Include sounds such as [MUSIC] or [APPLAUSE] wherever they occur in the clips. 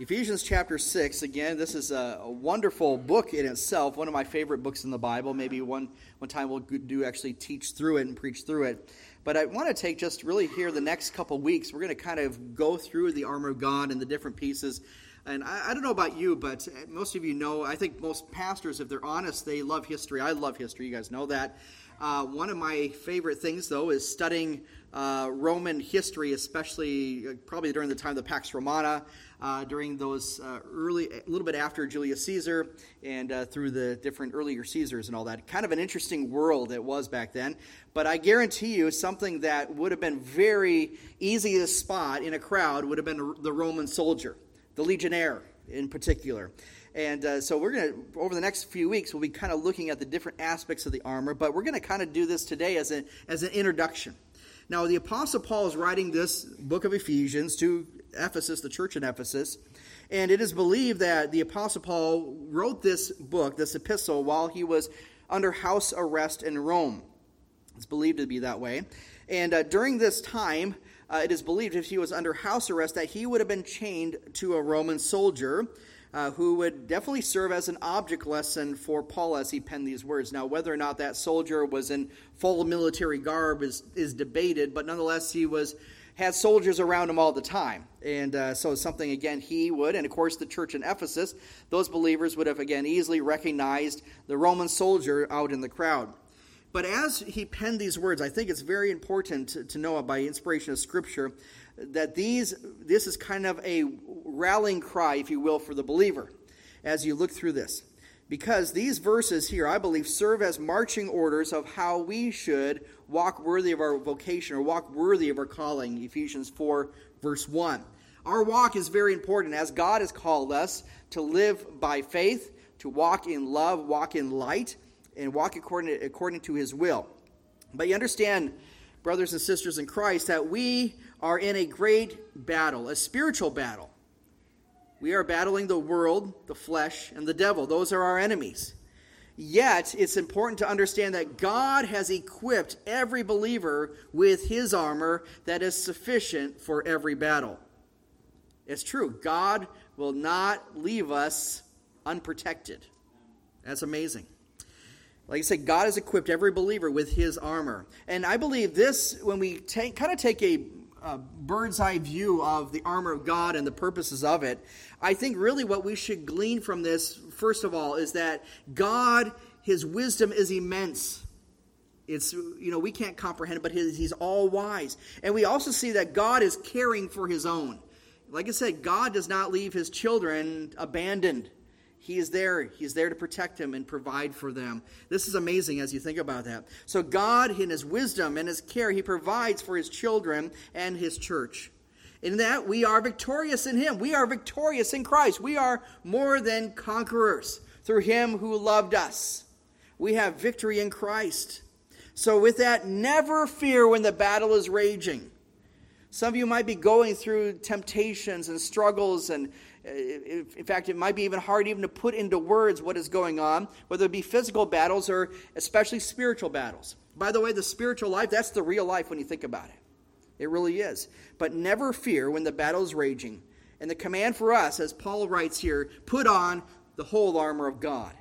Ephesians chapter 6, again, this is a, a, wonderful book in itself, one of my favorite books in the Bible. Maybe one, one time we'll do actually teach through it and preach through it. But I want to take just really here the next couple weeks, we're going to kind of go through the armor of God and the different pieces. And I, I don't know about you, but most of you know, I think most pastors, if they're honest, they love history. I love history, you guys know that. Uh, one of my favorite things, though, is studying uh, Roman history, especially uh, probably during the time of the Pax Romana uh, during those uh, early, a little bit after Julius Caesar and uh, through the different earlier Caesars and all that. Kind of an interesting world it was back then. But I guarantee you, something that would have been very easy to spot in a crowd would have been the Roman soldier, the legionnaire in particular. And uh, so we're going to, over the next few weeks, we'll be kind of looking at the different aspects of the armor, but we're going to kind of do this today as, a, as an introduction. Now, the Apostle Paul is writing this book of Ephesians to Ephesus, the church in Ephesus. And it is believed that the Apostle Paul wrote this book, this epistle, while he was under house arrest in Rome. It's believed to be that way. And uh, during this time, uh, it is believed if he was under house arrest that he would have been chained to a Roman soldier uh, who would definitely serve as an object lesson for Paul as he penned these words. Now, whether or not that soldier was in full military garb is, is debated, but nonetheless, he was had soldiers around him all the time. And uh, so something, again, he would, and of course the church in Ephesus, those believers would have, again, easily recognized the Roman soldier out in the crowd. But as he penned these words, I think it's very important to, to know by inspiration of Scripture that these, this is kind of a rallying cry, if you will, for the believer as you look through this because these verses here, I believe, serve as marching orders of how we should walk worthy of our vocation or walk worthy of our calling. Ephesians 4, verse 1. Our walk is very important as God has called us to live by faith, to walk in love, walk in light, and walk according to, according to his will. But you understand, brothers and sisters in Christ, that we are in a great battle, a spiritual battle. We are battling the world, the flesh, and the devil. Those are our enemies. Yet, it's important to understand that God has equipped every believer with his armor that is sufficient for every battle. It's true. God will not leave us unprotected. That's amazing. Like I said, God has equipped every believer with his armor. And I believe this, when we take, kind of take a bird's eye view of the armor of God and the purposes of it, I think really what we should glean from this, first of all, is that God, His wisdom is immense. It's, you know, we can't comprehend it, but his, He's all wise. And we also see that God is caring for His own. Like I said, God does not leave His children abandoned. He is there. He's there to protect them and provide for them. This is amazing as you think about that. So, God, in His wisdom and His care, He provides for His children and His church. In that, we are victorious in Him. We are victorious in Christ. We are more than conquerors through Him who loved us. We have victory in Christ. So, with that, never fear when the battle is raging. Some of you might be going through temptations and struggles and Uh, in fact, it might be even hard even to put into words what is going on, whether it be physical battles or especially spiritual battles. By the way, the spiritual life, that's the real life when you think about it. It really is. But never fear when the battle is raging. And the command for us, as Paul writes here, put on the whole armor of God.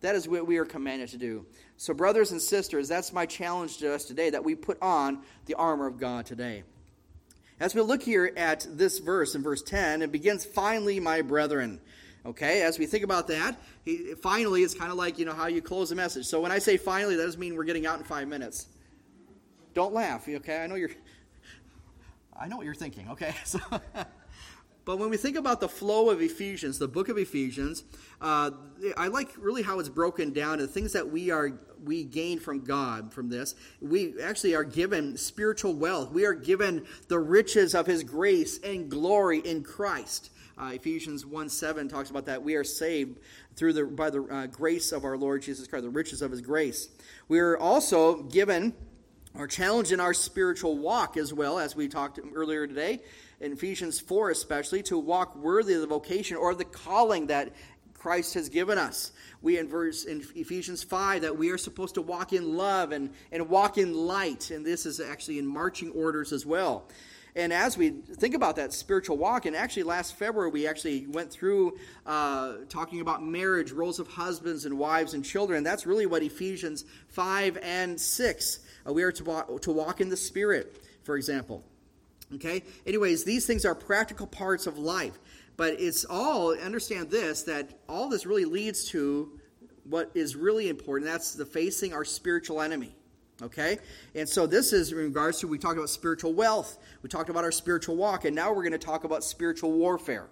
That is what we are commanded to do. So, brothers and sisters, that's my challenge to us today that we put on the armor of God today. As we look here at this verse in verse 10, it begins, finally, my brethren. Okay, as we think about that, he, finally is kind of like, you know, how you close a message. So when I say finally, that doesn't mean we're getting out in five minutes. Don't laugh, okay? I know you're, I know what you're thinking, okay? [LAUGHS] So, but when we think about the flow of Ephesians, the book of Ephesians, uh, I like really how it's broken down to things that we are we gain from God from this. We actually are given spiritual wealth. We are given the riches of His grace and glory in Christ. Uh, Ephesians 1 7 talks about that. We are saved through the, by the uh, grace of our Lord Jesus Christ, the riches of His grace. We are also given or challenged in our spiritual walk as well, as we talked earlier today, in Ephesians 4 especially, to walk worthy of the vocation or the calling that Christ has given us. We in verse in Ephesians 5 that we are supposed to walk in love and, and walk in light. And this is actually in marching orders as well. And as we think about that spiritual walk, and actually last February we actually went through uh, talking about marriage, roles of husbands and wives and children. That's really what Ephesians 5 and 6. Uh, we are to walk, to walk in the Spirit, for example. Okay? Anyways, these things are practical parts of life. But it's all, understand this, that all this really leads to what is really important. That's the facing our spiritual enemy. Okay? And so this is in regards to, we talked about spiritual wealth, we talked about our spiritual walk, and now we're going to talk about spiritual warfare.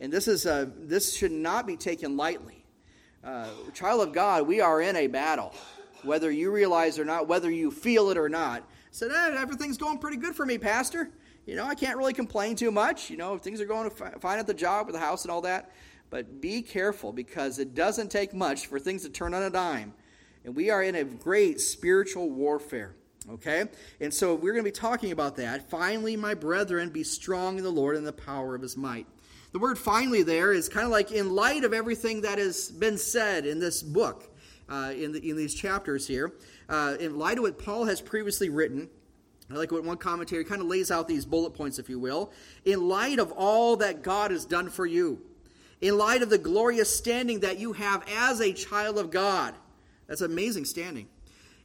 And this is a, this should not be taken lightly. Uh, child of God, we are in a battle, whether you realize or not, whether you feel it or not. Said, eh, everything's going pretty good for me, Pastor. You know, I can't really complain too much. You know, if things are going fine at the job, with the house, and all that. But be careful because it doesn't take much for things to turn on a dime and we are in a great spiritual warfare. Okay? And so we're going to be talking about that. Finally, my brethren, be strong in the Lord and the power of his might. The word finally there is kind of like in light of everything that has been said in this book, uh, in, the, in these chapters here, uh, in light of what Paul has previously written. I like what one commentary kind of lays out these bullet points, if you will. In light of all that God has done for you, in light of the glorious standing that you have as a child of God, that's amazing standing.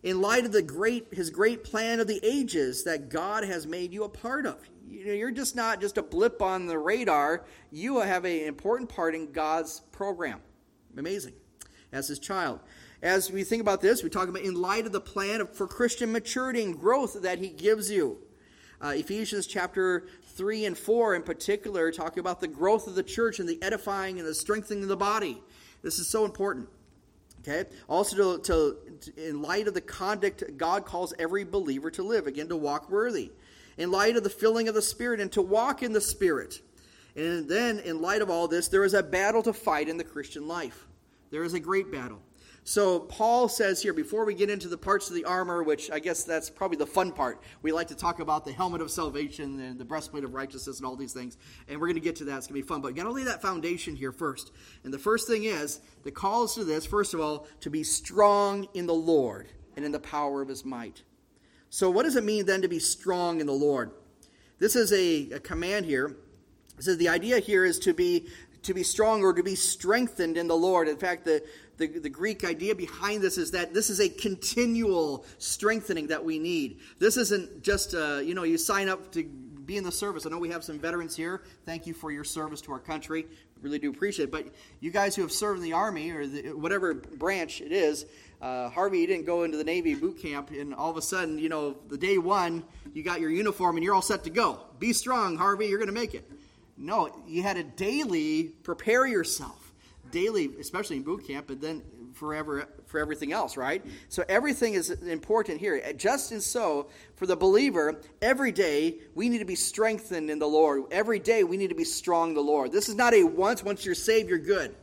In light of the great his great plan of the ages that God has made you a part of. You know, you're just not just a blip on the radar. You have an important part in God's program. Amazing. As his child. As we think about this, we talk about in light of the plan of, for Christian maturity and growth that he gives you. Uh, Ephesians chapter 3 and 4 in particular, talking about the growth of the church and the edifying and the strengthening of the body. This is so important. Okay? Also, to, to, in light of the conduct God calls every believer to live, again, to walk worthy. In light of the filling of the Spirit and to walk in the Spirit. And then, in light of all this, there is a battle to fight in the Christian life. There is a great battle. So Paul says here, before we get into the parts of the armor, which I guess that's probably the fun part, we like to talk about the helmet of salvation and the breastplate of righteousness and all these things. And we're going to get to that. It's going to be fun. But you got to lay that foundation here first. And the first thing is, the calls to this, first of all, to be strong in the Lord and in the power of his might. So what does it mean then to be strong in the Lord? This is a, a command here. It says the idea here is to be to be strong or to be strengthened in the Lord. In fact, the, the, the Greek idea behind this is that this is a continual strengthening that we need. This isn't just, uh, you know, you sign up to be in the service. I know we have some veterans here. Thank you for your service to our country. Really do appreciate it. But you guys who have served in the Army or the, whatever branch it is, uh, Harvey, you didn't go into the Navy boot camp, and all of a sudden, you know, the day one, you got your uniform and you're all set to go. Be strong, Harvey. You're going to make it. No, you had to daily prepare yourself daily, especially in boot camp, but then forever for everything else, right? So everything is important here. Just and so, for the believer, every day we need to be strengthened in the Lord. Every day we need to be strong in the Lord. This is not a once, once you're saved, you're good.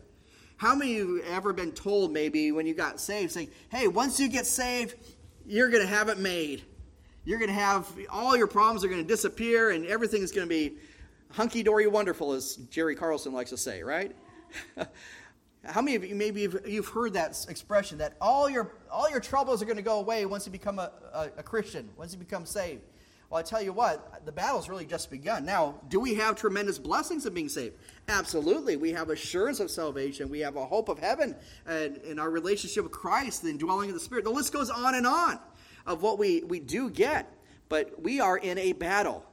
How many of you ever been told maybe when you got saved, saying, hey, once you get saved, you're going to have it made. You're going to have all your problems are going to disappear and everything is going to be hunky dory wonderful, as Jerry Carlson likes to say, right? [LAUGHS] How many of you maybe you've, heard that expression that all your all your troubles are going to go away once you become a, a, a Christian, once you become saved? Well, I tell you what, the battle's really just begun. Now, do we have tremendous blessings of being saved? Absolutely. We have assurance of salvation. We have a hope of heaven and in our relationship with Christ, the indwelling of the Spirit. The list goes on and on of what we, we do get. But we are in a battle.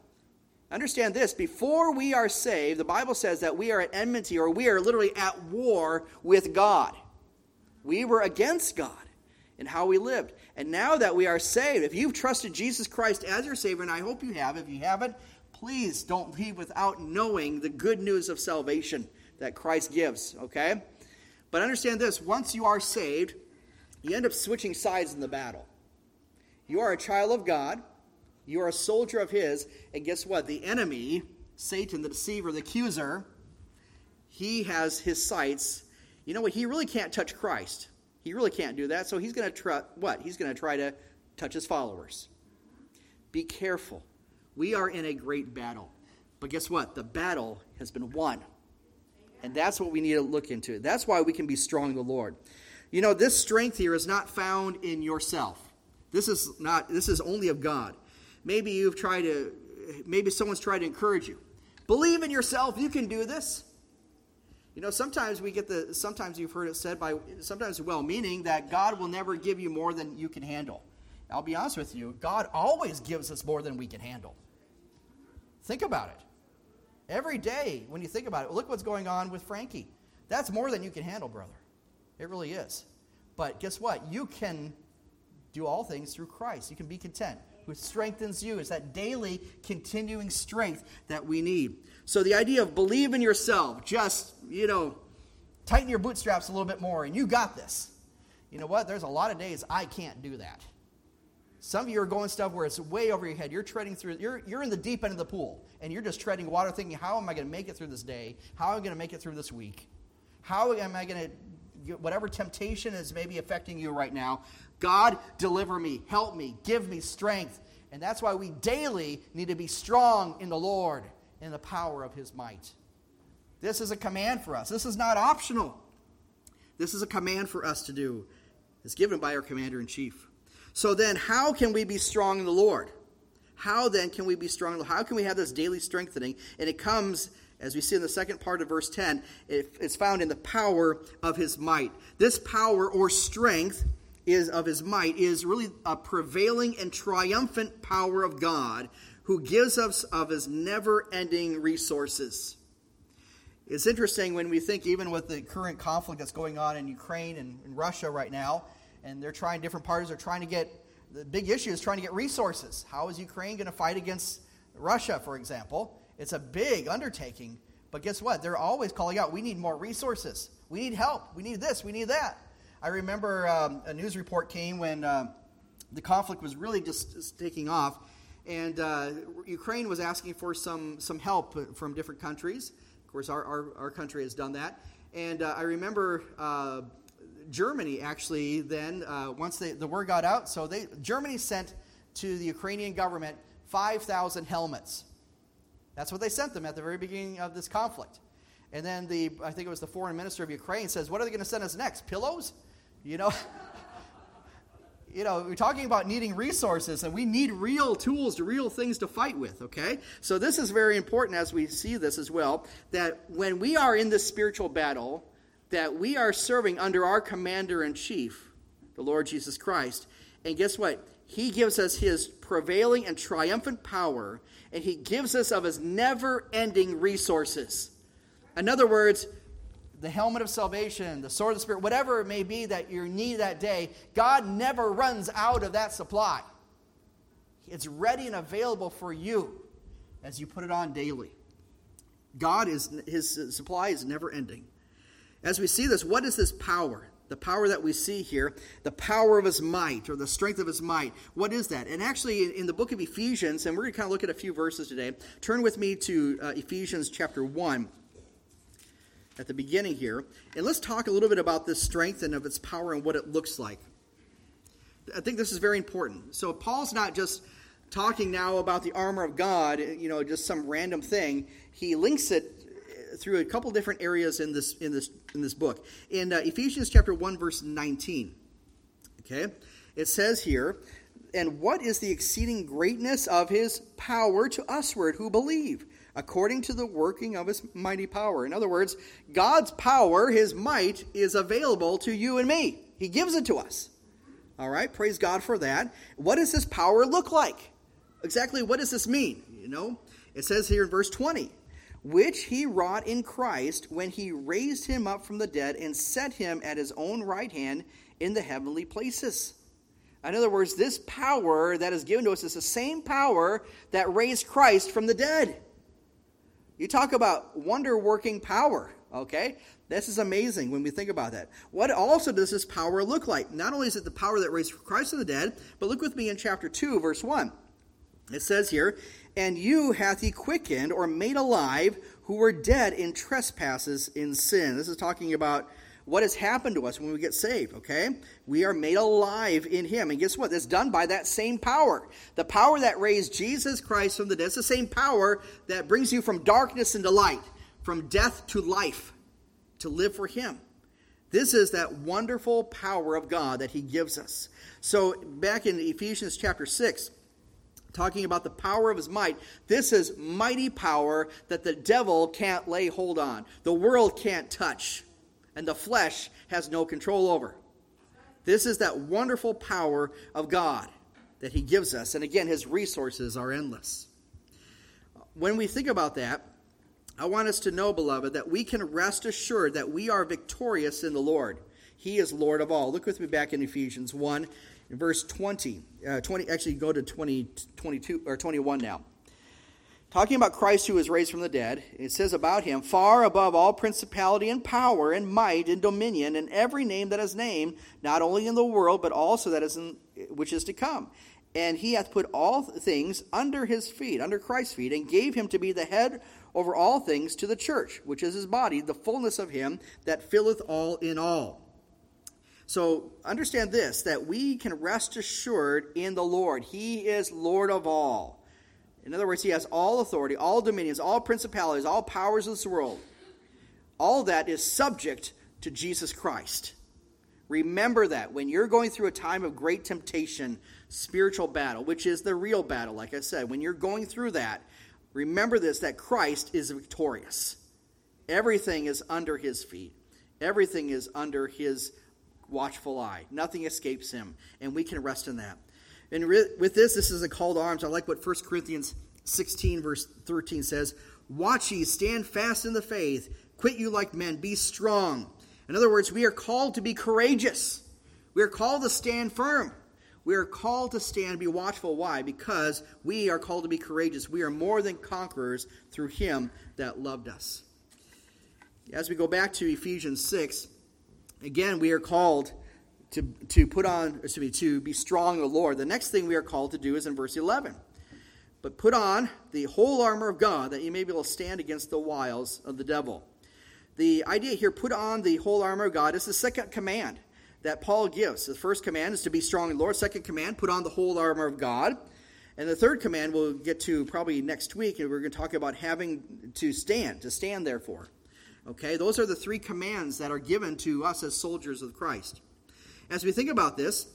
Understand this before we are saved, the Bible says that we are at enmity or we are literally at war with God. We were against God in how we lived. And now that we are saved, if you've trusted Jesus Christ as your Savior, and I hope you have, if you haven't, please don't leave without knowing the good news of salvation that Christ gives, okay? But understand this once you are saved, you end up switching sides in the battle. You are a child of God. You are a soldier of his. And guess what? The enemy, Satan, the deceiver, the accuser, he has his sights. You know what? He really can't touch Christ. He really can't do that. So he's going to try what? He's going to try to touch his followers. Be careful. We are in a great battle. But guess what? The battle has been won. And that's what we need to look into. That's why we can be strong in the Lord. You know, this strength here is not found in yourself. This is not this is only of God. Maybe you've tried to maybe someone's tried to encourage you. Believe in yourself, you can do this. You know, sometimes we get the, sometimes you've heard it said by, sometimes well meaning, that God will never give you more than you can handle. I'll be honest with you, God always gives us more than we can handle. Think about it. Every day, when you think about it, look what's going on with Frankie. That's more than you can handle, brother. It really is. But guess what? You can do all things through Christ. You can be content, who strengthens you. It's that daily, continuing strength that we need. So the idea of believe in yourself, just, you know, tighten your bootstraps a little bit more, and you got this. You know what? There's a lot of days I can't do that. Some of you are going stuff where it's way over your head. You're treading through, you're, you're in the deep end of the pool, and you're just treading water, thinking, how am I going to make it through this day? How am I going to make it through this week? How am I going to, whatever temptation is maybe affecting you right now, God, deliver me, help me, give me strength. And that's why we daily need to be strong in the Lord in the power of his might. This is a command for us. This is not optional. This is a command for us to do. It's given by our commander in chief. So then, how can we be strong in the Lord? How then can we be strong? How can we have this daily strengthening? And it comes, as we see in the second part of verse 10, it's found in the power of his might. This power or strength is of his might is really a prevailing and triumphant power of God who gives us of his never-ending resources. It's interesting when we think even with the current conflict that's going on in Ukraine and in Russia right now, and they're trying different parties are trying to get the big issue is trying to get resources. How is Ukraine going to fight against Russia, for example? It's a big undertaking, but guess what? They're always calling out, we need more resources. We need help. We need this. We need that. I remember um, a news report came when uh, the conflict was really just, just taking off, and uh, Ukraine was asking for some, some help from different countries. Of course, our, our, our country has done that. And uh, I remember uh, Germany actually then, uh, once they, the word got out, so they, Germany sent to the Ukrainian government 5,000 helmets. That's what they sent them at the very beginning of this conflict. And then the, I think it was the foreign minister of Ukraine says, What are they going to send us next? Pillows? You know? [LAUGHS] you know, we're talking about needing resources, and we need real tools, to real things to fight with, okay? So this is very important as we see this as well, that when we are in this spiritual battle, that we are serving under our commander in chief, the Lord Jesus Christ. And guess what? He gives us his prevailing and triumphant power, and he gives us of his never ending resources. In other words, the helmet of salvation, the sword of the Spirit, whatever it may be that you need that day, God never runs out of that supply. It's ready and available for you as you put it on daily. God is, his supply is never ending. As we see this, what is this power? The power that we see here, the power of his might or the strength of his might. What is that? And actually, in the book of Ephesians, and we're going to kind of look at a few verses today, turn with me to uh, Ephesians chapter 1 at the beginning here. And let's talk a little bit about this strength and of its power and what it looks like. I think this is very important. So, Paul's not just talking now about the armor of God, you know, just some random thing. He links it through a couple different areas in this in this in this book. In uh, Ephesians chapter 1 verse 19. Okay? It says here, and what is the exceeding greatness of his power to usward who believe, according to the working of his mighty power. In other words, God's power, his might, is available to you and me. He gives it to us. All right, praise God for that. What does this power look like? Exactly what does this mean? You know, it says here in verse 20 which he wrought in Christ when he raised him up from the dead and set him at his own right hand in the heavenly places. In other words, this power that is given to us is the same power that raised Christ from the dead. You talk about wonder working power, okay? This is amazing when we think about that. What also does this power look like? Not only is it the power that raised Christ from the dead, but look with me in chapter 2, verse 1. It says here, and you hath he quickened or made alive who were dead in trespasses in sin. This is talking about what has happened to us when we get saved, okay? We are made alive in him. And guess what? That's done by that same power. The power that raised Jesus Christ from the dead. It's the same power that brings you from darkness into light, from death to life, to live for him. This is that wonderful power of God that he gives us. So back in Ephesians chapter 6, talking about the power of his might. This is mighty power that the devil can't lay hold on, the world can't touch, and the flesh has no control over. This is that wonderful power of God that he gives us. And again, his resources are endless. When we think about that, I want us to know, beloved, that we can rest assured that we are victorious in the Lord. He is Lord of all. Look with me back in Ephesians 1, verse 20. Uh, 20 actually, go to 20, 22, or 21 now. Talking about Christ who was raised from the dead, it says about him, far above all principality and power and might and dominion and every name that is named, not only in the world, but also that is in, which is to come. And he hath put all things under his feet, under Christ's feet, and gave him to be the head over all things to the church, which is his body, the fullness of him that filleth all in all. So understand this that we can rest assured in the Lord. He is Lord of all. In other words, he has all authority, all dominions, all principalities, all powers of this world. All that is subject to Jesus Christ. Remember that when you're going through a time of great temptation, spiritual battle, which is the real battle, like I said, when you're going through that, remember this that Christ is victorious. Everything is under his feet, everything is under his watchful eye. Nothing escapes him, and we can rest in that. And re- with this, this is a call to arms. I like what 1 Corinthians 16, verse 13 says Watch ye, stand fast in the faith, quit you like men, be strong. In other words, we are called to be courageous. We are called to stand firm. We are called to stand, be watchful. Why? Because we are called to be courageous. We are more than conquerors through Him that loved us. As we go back to Ephesians 6, again, we are called to, to put on, excuse me, to be strong in the Lord. The next thing we are called to do is in verse 11. But put on the whole armor of God that you may be able to stand against the wiles of the devil. The idea here, put on the whole armor of God, is the second command that Paul gives. The first command is to be strong in the Lord. Second command, put on the whole armor of God. And the third command we'll get to probably next week, and we're going to talk about having to stand, to stand therefore. Okay, those are the three commands that are given to us as soldiers of Christ. As we think about this,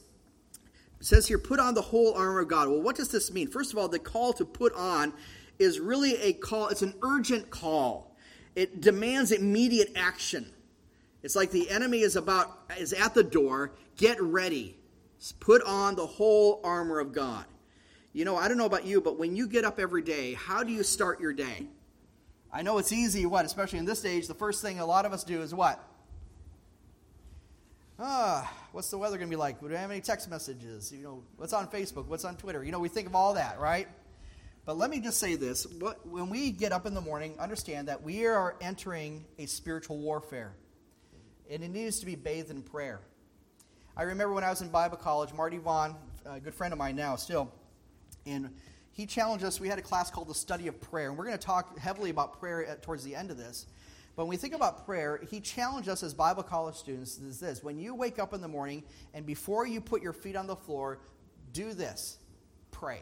it says here, put on the whole armor of God. Well, what does this mean? First of all, the call to put on is really a call, it's an urgent call. It demands immediate action. It's like the enemy is about is at the door. Get ready. Put on the whole armor of God. You know, I don't know about you, but when you get up every day, how do you start your day? I know it's easy, what, especially in this age, the first thing a lot of us do is what? Ah, what's the weather going to be like? Do we have any text messages? You know, what's on Facebook? What's on Twitter? You know, we think of all that, right? But let me just say this. When we get up in the morning, understand that we are entering a spiritual warfare. And it needs to be bathed in prayer. I remember when I was in Bible college, Marty Vaughn, a good friend of mine now still, and he challenged us. We had a class called the Study of Prayer. And we're going to talk heavily about prayer at, towards the end of this. But when we think about prayer, he challenged us as Bible college students is this when you wake up in the morning and before you put your feet on the floor, do this pray.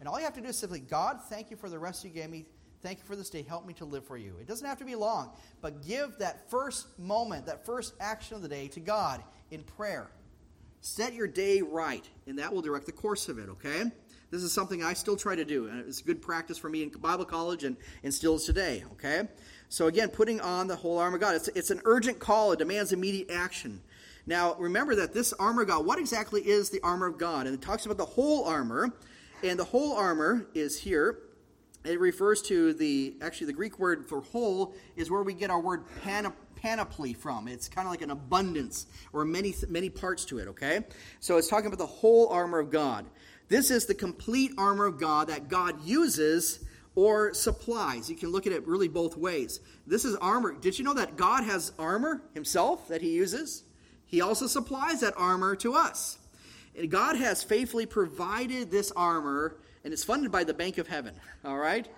And all you have to do is simply, God, thank you for the rest you gave me. Thank you for this day. Help me to live for you. It doesn't have to be long, but give that first moment, that first action of the day to God in prayer. Set your day right, and that will direct the course of it, okay? This is something I still try to do. And it's good practice for me in Bible college and, and still is today, okay? So again, putting on the whole armor of God. It's, it's an urgent call. It demands immediate action. Now, remember that this armor of God, what exactly is the armor of God? And it talks about the whole armor. And the whole armor is here. It refers to the, actually, the Greek word for whole is where we get our word panoply from. It's kind of like an abundance or many, many parts to it, okay? So it's talking about the whole armor of God. This is the complete armor of God that God uses or supplies. You can look at it really both ways. This is armor. Did you know that God has armor himself that he uses? He also supplies that armor to us. And God has faithfully provided this armor, and it's funded by the Bank of Heaven. [LAUGHS] All right?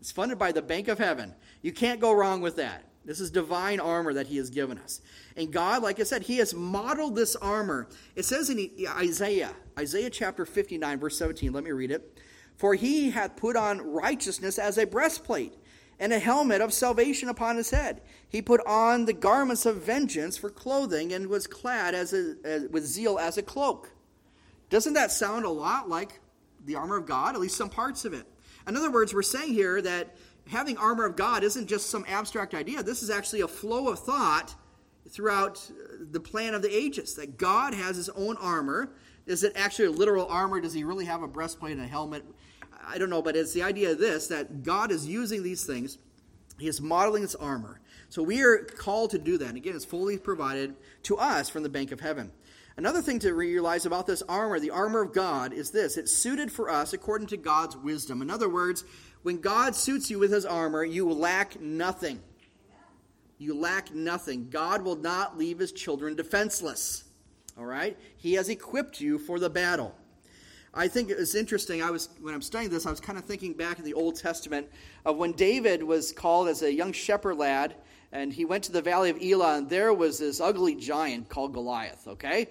It's funded by the Bank of Heaven. You can't go wrong with that. This is divine armor that He has given us. And God, like I said, He has modeled this armor. It says in Isaiah, Isaiah chapter 59, verse 17, let me read it. For he hath put on righteousness as a breastplate, and a helmet of salvation upon his head. He put on the garments of vengeance for clothing, and was clad as, a, as with zeal as a cloak. Doesn't that sound a lot like the armor of God, at least some parts of it. In other words, we're saying here that having armor of God isn't just some abstract idea. This is actually a flow of thought throughout the plan of the ages that God has his own armor. Is it actually a literal armor? Does he really have a breastplate and a helmet? I don't know, but it's the idea of this that God is using these things. He is modeling his armor. So we are called to do that. And again, it's fully provided to us from the bank of heaven. Another thing to realize about this armor, the armor of God, is this it's suited for us according to God's wisdom. In other words, when God suits you with his armor, you lack nothing. You lack nothing. God will not leave his children defenseless. All right? He has equipped you for the battle. I think it's interesting. I was when I'm studying this, I was kind of thinking back in the Old Testament of when David was called as a young shepherd lad, and he went to the valley of Elah, and there was this ugly giant called Goliath. Okay,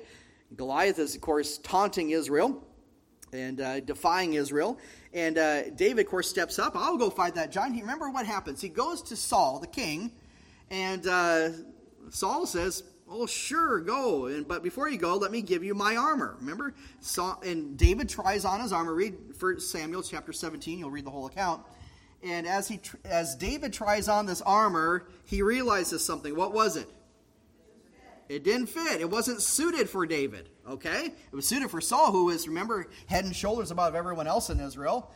Goliath is of course taunting Israel and uh, defying Israel, and uh, David, of course, steps up. I'll go fight that giant. He, remember what happens? He goes to Saul, the king, and uh, Saul says, Oh, sure, go. And, but before you go, let me give you my armor. Remember? So, and David tries on his armor. Read First Samuel chapter 17. You'll read the whole account. And as, he, as David tries on this armor, he realizes something. What was it? It didn't fit. It wasn't suited for David. Okay? It was suited for Saul, who is, remember, head and shoulders above everyone else in Israel.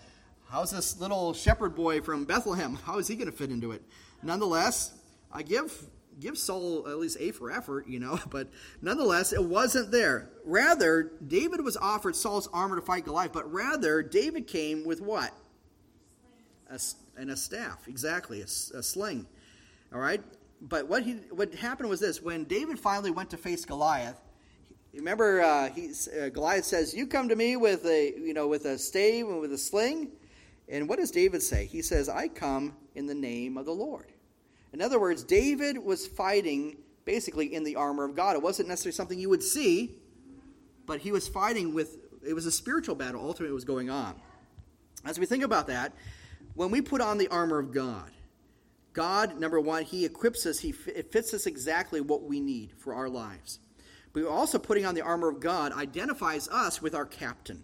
How's this little shepherd boy from Bethlehem? How is he going to fit into it? Nonetheless, I give give Saul at least A for effort, you know, [LAUGHS] but nonetheless, it wasn't there. Rather, David was offered Saul's armor to fight Goliath, but rather, David came with what? A, and a staff, exactly, a, a sling. All right? But what, he, what happened was this when David finally went to face Goliath, remember uh, he, uh, Goliath says, You come to me with a, you know, with a stave and with a sling. And what does David say? He says, I come in the name of the Lord. In other words, David was fighting basically in the armor of God. It wasn't necessarily something you would see, but he was fighting with, it was a spiritual battle ultimately was going on. As we think about that, when we put on the armor of God, God, number one, He equips us, he, it fits us exactly what we need for our lives. But also putting on the armor of God identifies us with our captain.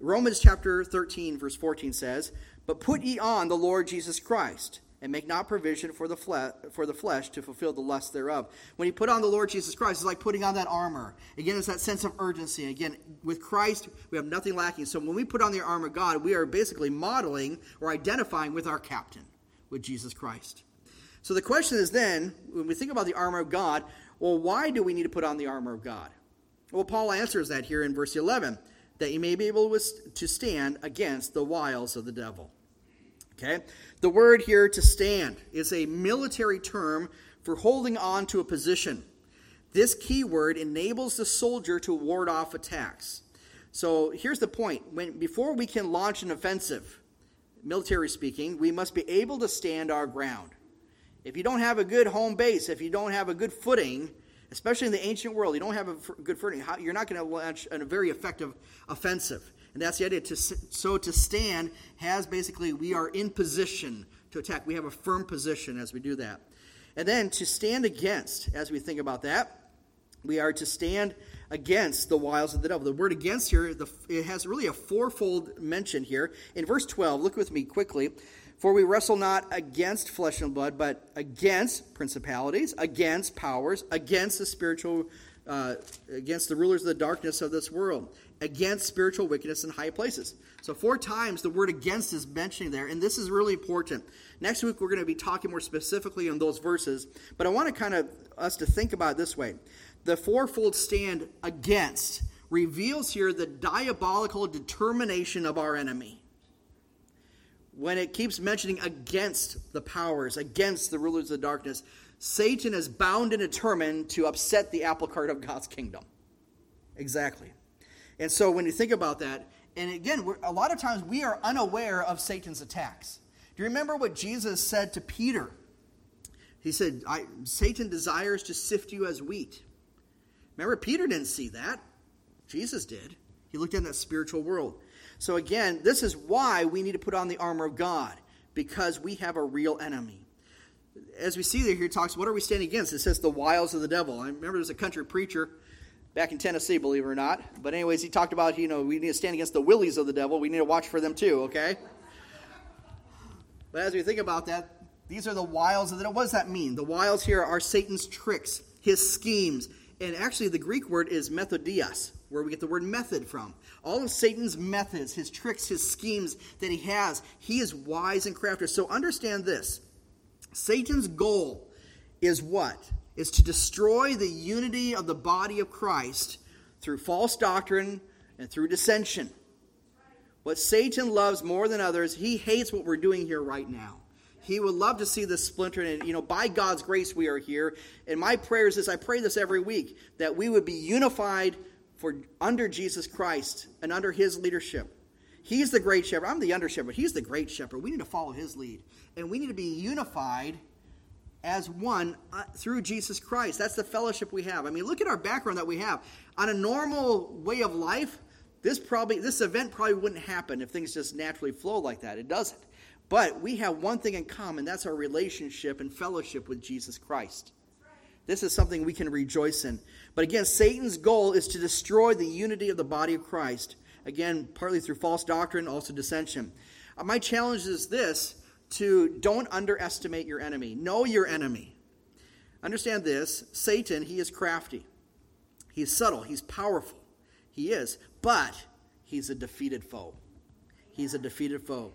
Romans chapter 13, verse 14 says, But put ye on the Lord Jesus Christ and make not provision for the, flesh, for the flesh to fulfill the lust thereof. When you put on the Lord Jesus Christ, it's like putting on that armor. Again, it's that sense of urgency. Again, with Christ, we have nothing lacking. So when we put on the armor of God, we are basically modeling or identifying with our captain, with Jesus Christ. So the question is then, when we think about the armor of God, well, why do we need to put on the armor of God? Well, Paul answers that here in verse 11 that you may be able to stand against the wiles of the devil. Okay? The word here to stand is a military term for holding on to a position. This key word enables the soldier to ward off attacks. So here's the point. When, before we can launch an offensive, military speaking, we must be able to stand our ground. If you don't have a good home base, if you don't have a good footing, especially in the ancient world, you don't have a good footing, you're not going to launch a very effective offensive. And that's the idea. So to stand has basically, we are in position to attack. We have a firm position as we do that. And then to stand against, as we think about that, we are to stand against the wiles of the devil. The word against here, the, it has really a fourfold mention here. In verse 12, look with me quickly. For we wrestle not against flesh and blood, but against principalities, against powers, against the spiritual, uh, against the rulers of the darkness of this world, against spiritual wickedness in high places. So, four times the word against is mentioned there, and this is really important. Next week, we're going to be talking more specifically on those verses, but I want to kind of us to think about it this way. The fourfold stand against reveals here the diabolical determination of our enemy. When it keeps mentioning against the powers, against the rulers of the darkness, Satan is bound and determined to upset the apple cart of God's kingdom. Exactly. And so when you think about that, and again, a lot of times we are unaware of Satan's attacks. Do you remember what Jesus said to Peter? He said, Satan desires to sift you as wheat. Remember, Peter didn't see that. Jesus did. He looked in that spiritual world. So, again, this is why we need to put on the armor of God, because we have a real enemy. As we see there, here, talks, what are we standing against? It says the wiles of the devil. I remember there's a country preacher back in Tennessee, believe it or not. But, anyways, he talked about, you know, we need to stand against the willies of the devil. We need to watch for them too, okay? But as we think about that, these are the wiles of the What does that mean? The wiles here are Satan's tricks, his schemes. And actually, the Greek word is methodias, where we get the word method from. All of Satan's methods, his tricks, his schemes that he has, he is wise and crafty. So understand this Satan's goal is what? Is to destroy the unity of the body of Christ through false doctrine and through dissension. What Satan loves more than others, he hates what we're doing here right now. He would love to see this splinter, and you know, by God's grace, we are here. And my prayer is this: I pray this every week that we would be unified for under Jesus Christ and under His leadership. He's the great shepherd. I'm the under shepherd. He's the great shepherd. We need to follow His lead, and we need to be unified as one uh, through Jesus Christ. That's the fellowship we have. I mean, look at our background that we have. On a normal way of life, this probably this event probably wouldn't happen if things just naturally flow like that. It doesn't. But we have one thing in common that's our relationship and fellowship with Jesus Christ. This is something we can rejoice in. But again, Satan's goal is to destroy the unity of the body of Christ. Again, partly through false doctrine, also dissension. Uh, my challenge is this to don't underestimate your enemy. Know your enemy. Understand this Satan, he is crafty, he's subtle, he's powerful. He is. But he's a defeated foe. He's a defeated foe.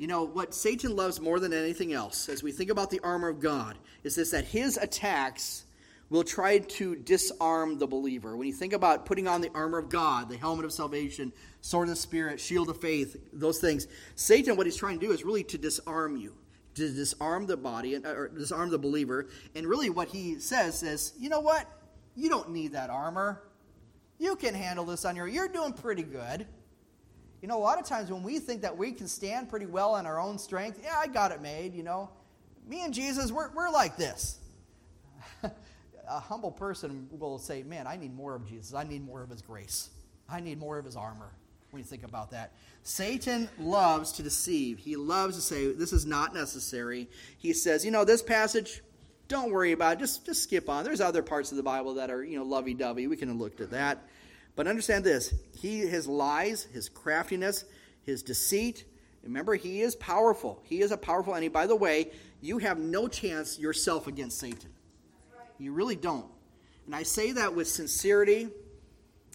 You know, what Satan loves more than anything else, as we think about the armor of God, is this that his attacks will try to disarm the believer. When you think about putting on the armor of God, the helmet of salvation, sword of the Spirit, shield of faith, those things, Satan, what he's trying to do is really to disarm you, to disarm the body, or disarm the believer. And really, what he says is, you know what? You don't need that armor. You can handle this on your own. You're doing pretty good. You know, a lot of times when we think that we can stand pretty well on our own strength, yeah, I got it made, you know. Me and Jesus, we're, we're like this. [LAUGHS] a humble person will say, man, I need more of Jesus. I need more of his grace. I need more of his armor when you think about that. Satan loves to deceive. He loves to say, this is not necessary. He says, you know, this passage, don't worry about it. Just, just skip on. There's other parts of the Bible that are, you know, lovey-dovey. We can have looked at that. But understand this he, his lies, his craftiness, his deceit, remember, he is powerful. He is a powerful enemy. By the way, you have no chance yourself against Satan. You really don't. And I say that with sincerity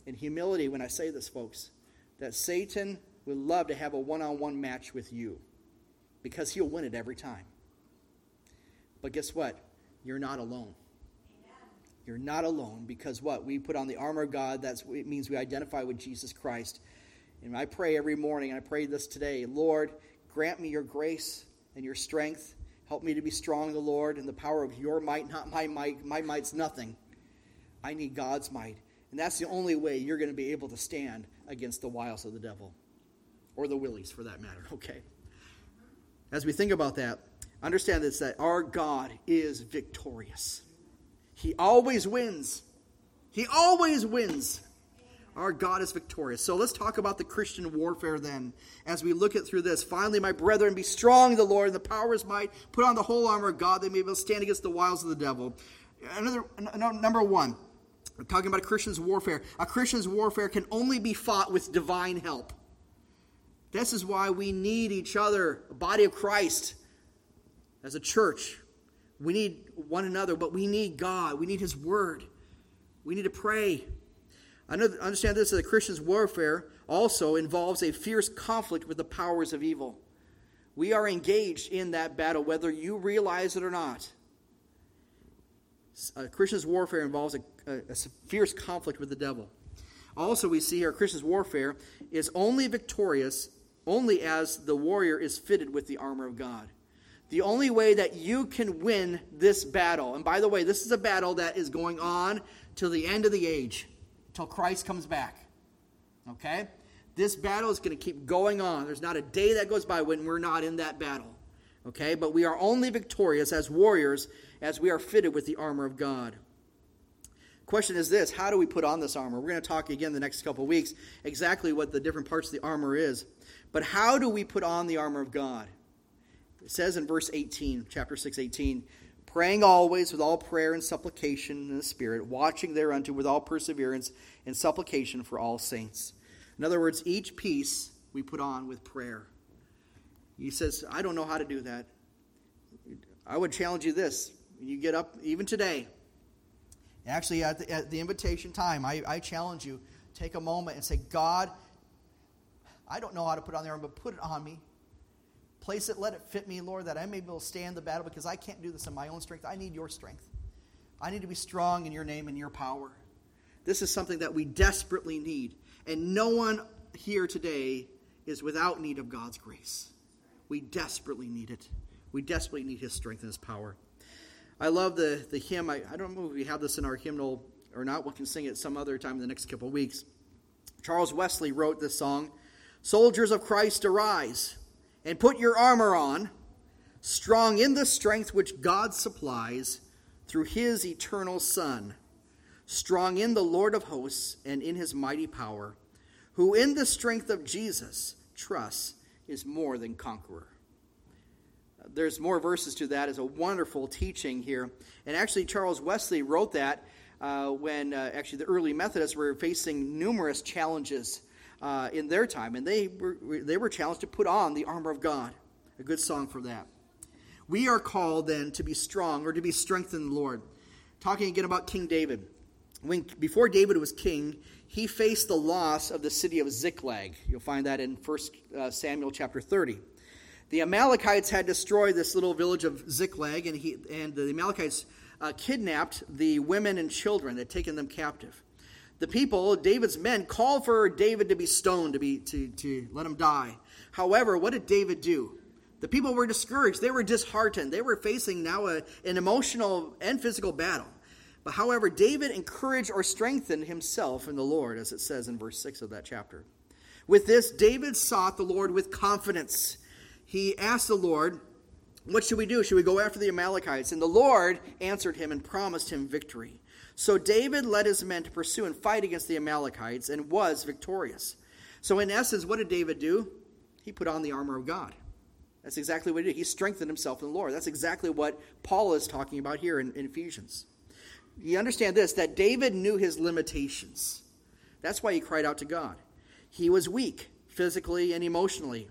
and humility when I say this, folks, that Satan would love to have a one on one match with you because he'll win it every time. But guess what? You're not alone. You're not alone because what? We put on the armor of God. That's it means we identify with Jesus Christ. And I pray every morning, and I pray this today, Lord, grant me your grace and your strength. Help me to be strong in the Lord and the power of your might, not my might. My might's nothing. I need God's might. And that's the only way you're going to be able to stand against the wiles of the devil. Or the willies, for that matter. [LAUGHS] Okay. As we think about that, understand this that our God is victorious. He always wins. He always wins. Our God is victorious. So let's talk about the Christian warfare then as we look at through this. Finally, my brethren, be strong in the Lord and the power of his might. Put on the whole armor of God that may be able to stand against the wiles of the devil. Another number one, we're talking about a Christian's warfare. A Christian's warfare can only be fought with divine help. This is why we need each other, a body of Christ, as a church. We need one another, but we need God. We need His Word. We need to pray. I understand this that Christian's warfare also involves a fierce conflict with the powers of evil. We are engaged in that battle, whether you realize it or not. A Christian's warfare involves a, a, a fierce conflict with the devil. Also, we see here Christian's warfare is only victorious only as the warrior is fitted with the armor of God the only way that you can win this battle, and by the way, this is a battle that is going on till the end of the age, till Christ comes back. Okay? This battle is going to keep going on. There's not a day that goes by when we're not in that battle. Okay? But we are only victorious as warriors as we are fitted with the armor of God. Question is this How do we put on this armor? We're going to talk again the next couple weeks exactly what the different parts of the armor is. But how do we put on the armor of God? It says in verse 18, chapter 6, 18, praying always with all prayer and supplication in the Spirit, watching thereunto with all perseverance and supplication for all saints. In other words, each piece we put on with prayer. He says, I don't know how to do that. I would challenge you this. You get up, even today, actually at the, at the invitation time, I, I challenge you, take a moment and say, God, I don't know how to put on the there, but put it on me. Place it, let it fit me, Lord, that I may be able to stand the battle because I can't do this in my own strength. I need your strength. I need to be strong in your name and your power. This is something that we desperately need. And no one here today is without need of God's grace. We desperately need it. We desperately need his strength and his power. I love the, the hymn. I, I don't know if we have this in our hymnal or not. We can sing it some other time in the next couple of weeks. Charles Wesley wrote this song Soldiers of Christ, arise and put your armor on, strong in the strength which God supplies through his eternal Son, strong in the Lord of hosts and in his mighty power, who in the strength of Jesus trusts is more than conqueror. There's more verses to that. It's a wonderful teaching here. And actually, Charles Wesley wrote that uh, when uh, actually the early Methodists were facing numerous challenges uh, in their time, and they were, they were challenged to put on the armor of God. A good song for that. We are called then to be strong or to be strengthened in the Lord. Talking again about King David. When, before David was king, he faced the loss of the city of Ziklag. You'll find that in 1 uh, Samuel chapter 30. The Amalekites had destroyed this little village of Ziklag, and, he, and the Amalekites uh, kidnapped the women and children, had taken them captive the people, David's men, called for David to be stoned, to, be, to, to let him die. However, what did David do? The people were discouraged. They were disheartened. They were facing now a, an emotional and physical battle. But however, David encouraged or strengthened himself in the Lord, as it says in verse 6 of that chapter. With this, David sought the Lord with confidence. He asked the Lord, What should we do? Should we go after the Amalekites? And the Lord answered him and promised him victory. So David led his men to pursue and fight against the Amalekites and was victorious. So, in essence, what did David do? He put on the armor of God. That's exactly what he did. He strengthened himself in the Lord. That's exactly what Paul is talking about here in, in Ephesians. You understand this that David knew his limitations. That's why he cried out to God. He was weak physically and emotionally,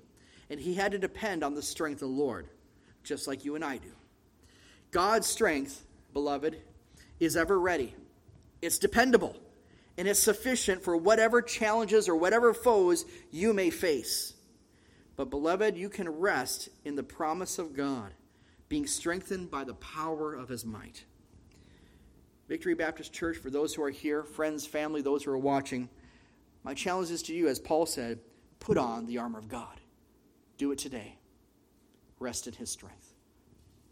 and he had to depend on the strength of the Lord, just like you and I do. God's strength, beloved, is ever ready, it's dependable, and it's sufficient for whatever challenges or whatever foes you may face. But, beloved, you can rest in the promise of God, being strengthened by the power of his might. Victory Baptist Church, for those who are here, friends, family, those who are watching, my challenge is to you, as Paul said, put on the armor of God. Do it today. Rest in his strength.